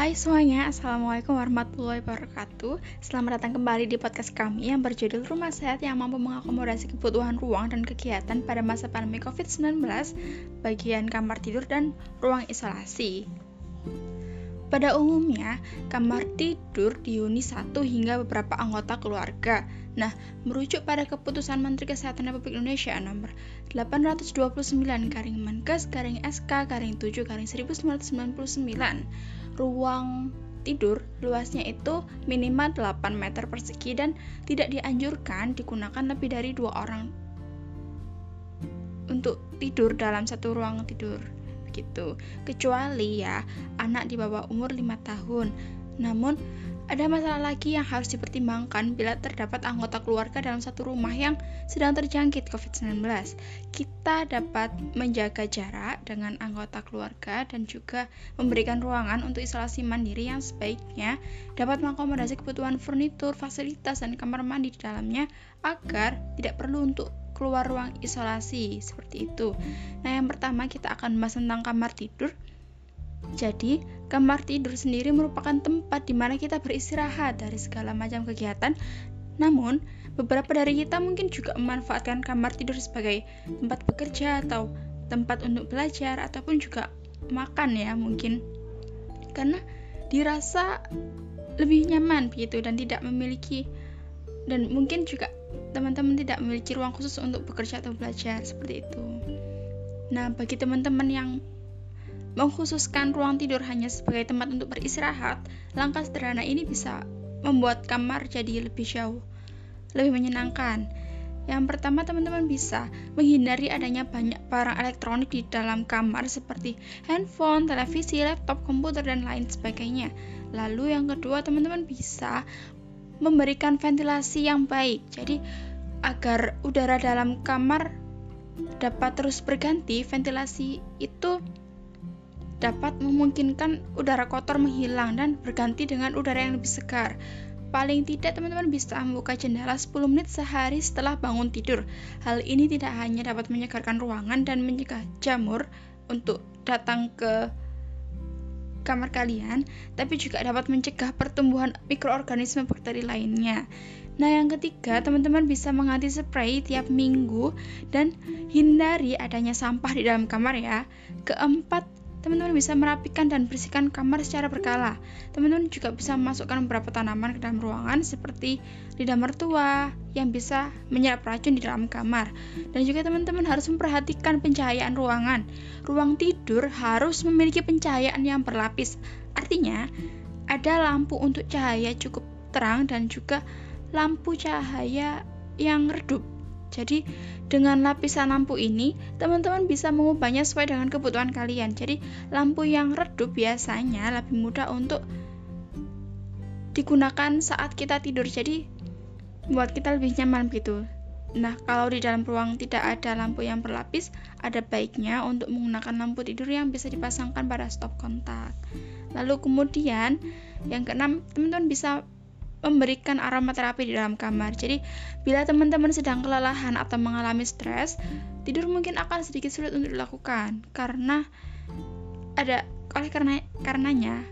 Hai semuanya, Assalamualaikum warahmatullahi wabarakatuh. Selamat datang kembali di podcast kami yang berjudul Rumah Sehat yang mampu mengakomodasi kebutuhan ruang dan kegiatan pada masa pandemi COVID-19 Bagian kamar tidur dan ruang isolasi. Pada umumnya, kamar tidur dihuni satu hingga beberapa anggota keluarga. Nah, merujuk pada keputusan Menteri Kesehatan Republik Indonesia nomor 829 garing Menkes garing SK garing 7 garing 1999, ruang tidur luasnya itu minimal 8 meter persegi dan tidak dianjurkan digunakan lebih dari dua orang untuk tidur dalam satu ruang tidur gitu kecuali ya anak di bawah umur 5 tahun. Namun ada masalah lagi yang harus dipertimbangkan bila terdapat anggota keluarga dalam satu rumah yang sedang terjangkit COVID-19. Kita dapat menjaga jarak dengan anggota keluarga dan juga memberikan ruangan untuk isolasi mandiri yang sebaiknya dapat mengakomodasi kebutuhan furnitur, fasilitas, dan kamar mandi di dalamnya agar tidak perlu untuk keluar ruang isolasi seperti itu. Nah, yang pertama kita akan membahas tentang kamar tidur. Jadi, kamar tidur sendiri merupakan tempat di mana kita beristirahat dari segala macam kegiatan. Namun, beberapa dari kita mungkin juga memanfaatkan kamar tidur sebagai tempat bekerja atau tempat untuk belajar ataupun juga makan ya mungkin. Karena dirasa lebih nyaman begitu dan tidak memiliki dan mungkin juga teman-teman tidak memiliki ruang khusus untuk bekerja atau belajar seperti itu. Nah, bagi teman-teman yang mengkhususkan ruang tidur hanya sebagai tempat untuk beristirahat, langkah sederhana ini bisa membuat kamar jadi lebih jauh, lebih menyenangkan. Yang pertama, teman-teman bisa menghindari adanya banyak barang elektronik di dalam kamar seperti handphone, televisi, laptop, komputer, dan lain sebagainya. Lalu yang kedua, teman-teman bisa memberikan ventilasi yang baik. Jadi agar udara dalam kamar dapat terus berganti, ventilasi itu dapat memungkinkan udara kotor menghilang dan berganti dengan udara yang lebih segar. Paling tidak teman-teman bisa membuka jendela 10 menit sehari setelah bangun tidur. Hal ini tidak hanya dapat menyegarkan ruangan dan mencegah jamur untuk datang ke kamar kalian, tapi juga dapat mencegah pertumbuhan mikroorganisme bakteri lainnya. Nah, yang ketiga, teman-teman bisa mengganti spray tiap minggu dan hindari adanya sampah di dalam kamar ya. Keempat, teman-teman bisa merapikan dan bersihkan kamar secara berkala. Teman-teman juga bisa memasukkan beberapa tanaman ke dalam ruangan seperti lidah mertua yang bisa menyerap racun di dalam kamar. Dan juga teman-teman harus memperhatikan pencahayaan ruangan. Ruang tidur harus memiliki pencahayaan yang berlapis. Artinya, ada lampu untuk cahaya cukup terang dan juga lampu cahaya yang redup jadi dengan lapisan lampu ini, teman-teman bisa mengubahnya sesuai dengan kebutuhan kalian. Jadi lampu yang redup biasanya lebih mudah untuk digunakan saat kita tidur. Jadi buat kita lebih nyaman gitu. Nah, kalau di dalam ruang tidak ada lampu yang berlapis, ada baiknya untuk menggunakan lampu tidur yang bisa dipasangkan pada stop kontak. Lalu kemudian, yang keenam, teman-teman bisa memberikan aromaterapi di dalam kamar. Jadi, bila teman-teman sedang kelelahan atau mengalami stres, tidur mungkin akan sedikit sulit untuk dilakukan karena ada oleh karena karenanya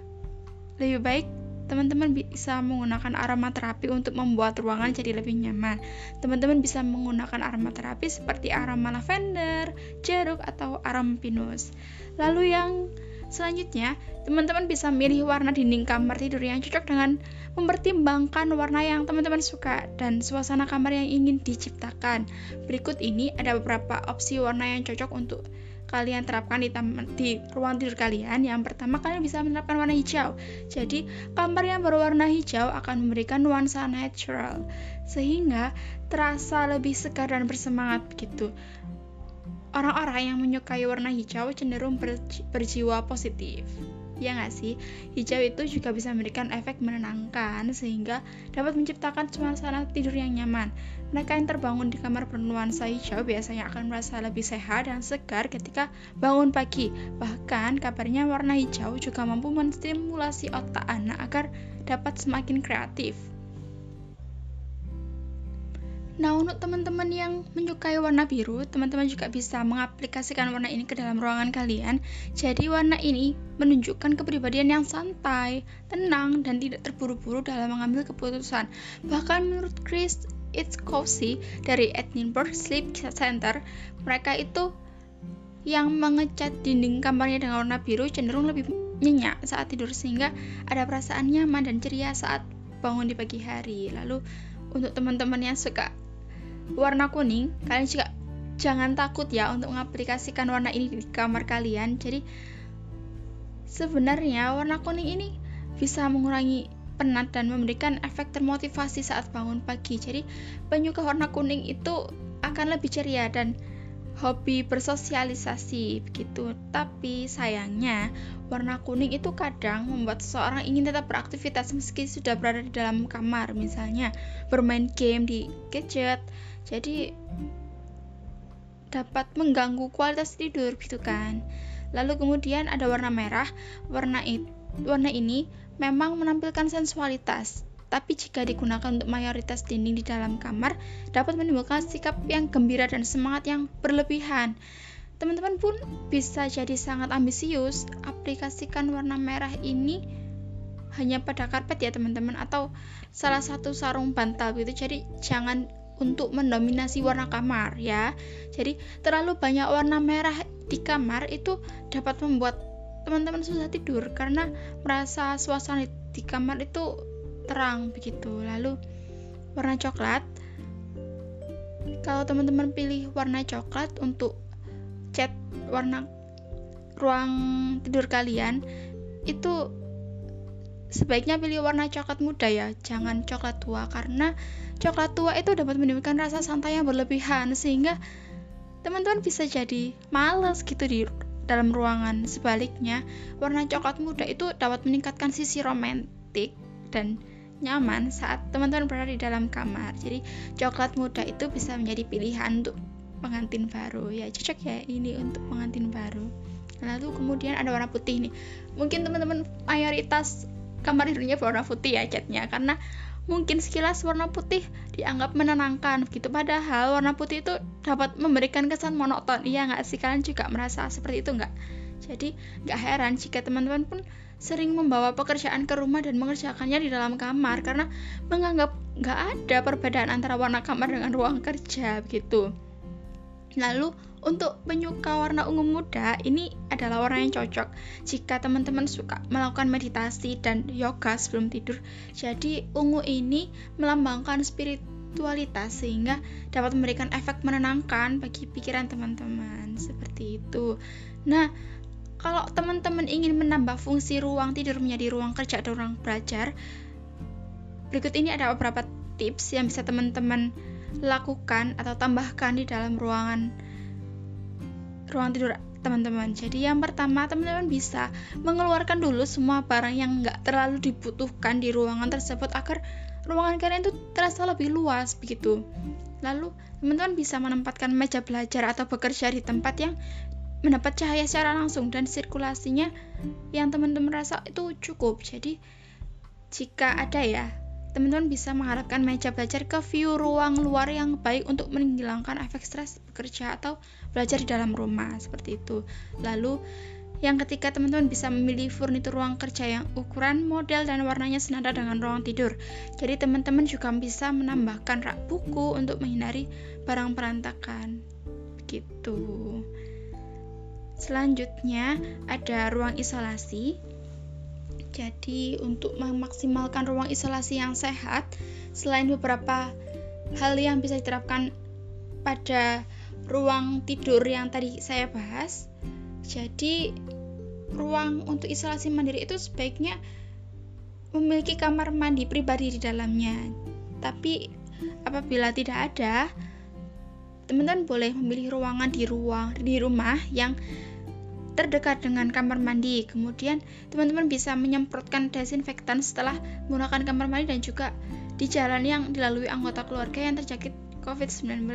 lebih baik teman-teman bisa menggunakan aromaterapi untuk membuat ruangan jadi lebih nyaman. Teman-teman bisa menggunakan aromaterapi seperti aroma lavender, jeruk, atau aroma pinus. Lalu yang Selanjutnya, teman-teman bisa milih warna dinding kamar tidur yang cocok dengan mempertimbangkan warna yang teman-teman suka dan suasana kamar yang ingin diciptakan. Berikut ini ada beberapa opsi warna yang cocok untuk kalian terapkan di, di ruang tidur kalian. Yang pertama, kalian bisa menerapkan warna hijau. Jadi, kamar yang berwarna hijau akan memberikan nuansa natural sehingga terasa lebih segar dan bersemangat begitu. Orang-orang yang menyukai warna hijau cenderung berji berjiwa positif. Ya nggak sih? Hijau itu juga bisa memberikan efek menenangkan sehingga dapat menciptakan suasana tidur yang nyaman. Mereka yang terbangun di kamar bernuansa hijau biasanya akan merasa lebih sehat dan segar ketika bangun pagi. Bahkan kabarnya warna hijau juga mampu menstimulasi otak anak agar dapat semakin kreatif. Nah, untuk teman-teman yang menyukai warna biru, teman-teman juga bisa mengaplikasikan warna ini ke dalam ruangan kalian. Jadi, warna ini menunjukkan kepribadian yang santai, tenang, dan tidak terburu-buru dalam mengambil keputusan. Bahkan menurut Chris It's Cozy dari Edinburgh Sleep Center, mereka itu yang mengecat dinding kamarnya dengan warna biru cenderung lebih nyenyak saat tidur sehingga ada perasaan nyaman dan ceria saat bangun di pagi hari. Lalu untuk teman-teman yang suka warna kuning, kalian juga jangan takut ya untuk mengaplikasikan warna ini di kamar kalian. Jadi sebenarnya warna kuning ini bisa mengurangi penat dan memberikan efek termotivasi saat bangun pagi. Jadi penyuka warna kuning itu akan lebih ceria dan hobi bersosialisasi begitu. Tapi sayangnya warna kuning itu kadang membuat seseorang ingin tetap beraktivitas meski sudah berada di dalam kamar, misalnya bermain game di gadget jadi dapat mengganggu kualitas tidur gitu kan. Lalu kemudian ada warna merah. Warna itu warna ini memang menampilkan sensualitas. Tapi jika digunakan untuk mayoritas dinding di dalam kamar dapat menimbulkan sikap yang gembira dan semangat yang berlebihan. Teman-teman pun bisa jadi sangat ambisius. Aplikasikan warna merah ini hanya pada karpet ya teman-teman. Atau salah satu sarung bantal gitu. Jadi jangan untuk mendominasi warna kamar ya. Jadi terlalu banyak warna merah di kamar itu dapat membuat teman-teman susah tidur karena merasa suasana di kamar itu terang begitu. Lalu warna coklat kalau teman-teman pilih warna coklat untuk cat warna ruang tidur kalian itu sebaiknya pilih warna coklat muda ya, jangan coklat tua karena coklat tua itu dapat menimbulkan rasa santai yang berlebihan sehingga teman-teman bisa jadi males gitu di dalam ruangan. Sebaliknya, warna coklat muda itu dapat meningkatkan sisi romantik dan nyaman saat teman-teman berada di dalam kamar. Jadi, coklat muda itu bisa menjadi pilihan untuk pengantin baru. Ya, cocok ya ini untuk pengantin baru. Lalu kemudian ada warna putih nih. Mungkin teman-teman mayoritas kamar tidurnya berwarna putih ya catnya karena mungkin sekilas warna putih dianggap menenangkan gitu. Padahal warna putih itu dapat memberikan kesan monoton. Iya nggak sih? Kalian juga merasa seperti itu nggak? Jadi nggak heran jika teman-teman pun sering membawa pekerjaan ke rumah dan mengerjakannya di dalam kamar. Karena menganggap nggak ada perbedaan antara warna kamar dengan ruang kerja gitu. Lalu untuk penyuka warna ungu muda, ini adalah warna yang cocok jika teman-teman suka melakukan meditasi dan yoga sebelum tidur. Jadi, ungu ini melambangkan spiritualitas sehingga dapat memberikan efek menenangkan bagi pikiran teman-teman. Seperti itu. Nah, kalau teman-teman ingin menambah fungsi ruang tidur menjadi ruang kerja atau ruang belajar, berikut ini ada beberapa tips yang bisa teman-teman lakukan atau tambahkan di dalam ruangan ruang tidur teman-teman. Jadi yang pertama teman-teman bisa mengeluarkan dulu semua barang yang nggak terlalu dibutuhkan di ruangan tersebut agar ruangan kalian itu terasa lebih luas begitu. Lalu teman-teman bisa menempatkan meja belajar atau bekerja di tempat yang mendapat cahaya secara langsung dan sirkulasinya yang teman-teman rasa itu cukup. Jadi jika ada ya teman-teman bisa mengharapkan meja belajar ke view ruang luar yang baik untuk menghilangkan efek stres bekerja atau belajar di dalam rumah seperti itu. Lalu yang ketiga, teman-teman bisa memilih furnitur ruang kerja yang ukuran, model, dan warnanya senada dengan ruang tidur. Jadi teman-teman juga bisa menambahkan rak buku untuk menghindari barang perantakan. Begitu. Selanjutnya ada ruang isolasi. Jadi, untuk memaksimalkan ruang isolasi yang sehat, selain beberapa hal yang bisa diterapkan pada ruang tidur yang tadi saya bahas, jadi ruang untuk isolasi mandiri itu sebaiknya memiliki kamar mandi pribadi di dalamnya. Tapi apabila tidak ada, teman-teman boleh memilih ruangan di ruang di rumah yang terdekat dengan kamar mandi. Kemudian teman-teman bisa menyemprotkan desinfektan setelah menggunakan kamar mandi dan juga di jalan yang dilalui anggota keluarga yang terjangkit COVID-19.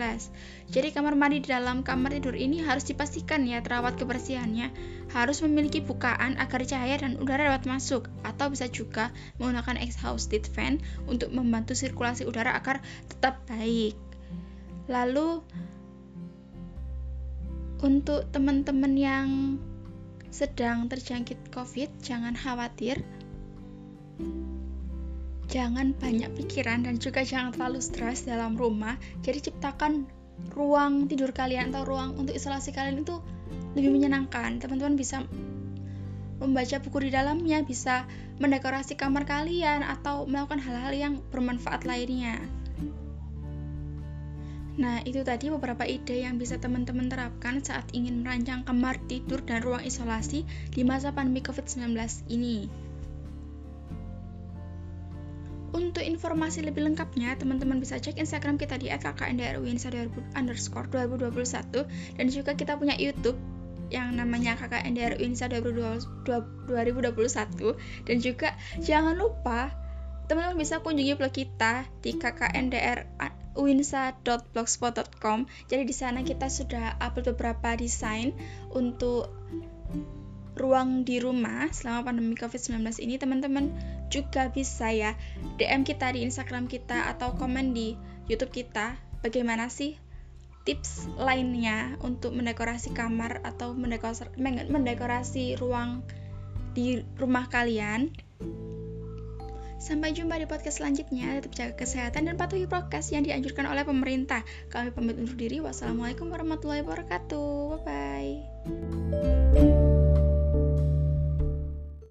Jadi kamar mandi di dalam kamar tidur ini harus dipastikan ya terawat kebersihannya, harus memiliki bukaan agar cahaya dan udara dapat masuk atau bisa juga menggunakan exhausted fan untuk membantu sirkulasi udara agar tetap baik. lalu untuk teman-teman yang sedang terjangkit COVID, jangan khawatir. Jangan banyak pikiran dan juga jangan terlalu stres dalam rumah. Jadi ciptakan ruang tidur kalian atau ruang untuk isolasi kalian itu lebih menyenangkan. Teman-teman bisa membaca buku di dalamnya, bisa mendekorasi kamar kalian atau melakukan hal-hal yang bermanfaat lainnya. Nah, itu tadi beberapa ide yang bisa teman-teman terapkan saat ingin merancang kamar tidur dan ruang isolasi di masa pandemi COVID-19 ini. Untuk informasi lebih lengkapnya, teman-teman bisa cek Instagram kita di kkndruinsa2021 dan juga kita punya YouTube yang namanya KKNDR Insa 2021 dan juga jangan lupa teman-teman bisa kunjungi blog kita di kkndr winsa.blogspot.com. Jadi di sana kita sudah upload beberapa desain untuk ruang di rumah selama pandemi COVID-19 ini teman-teman juga bisa ya DM kita di Instagram kita atau komen di YouTube kita bagaimana sih tips lainnya untuk mendekorasi kamar atau mendekorasi, mendekorasi ruang di rumah kalian Sampai jumpa di podcast selanjutnya. Tetap jaga kesehatan dan patuhi prokes yang dianjurkan oleh pemerintah. Kami pamit undur diri. Wassalamualaikum warahmatullahi wabarakatuh. Bye bye.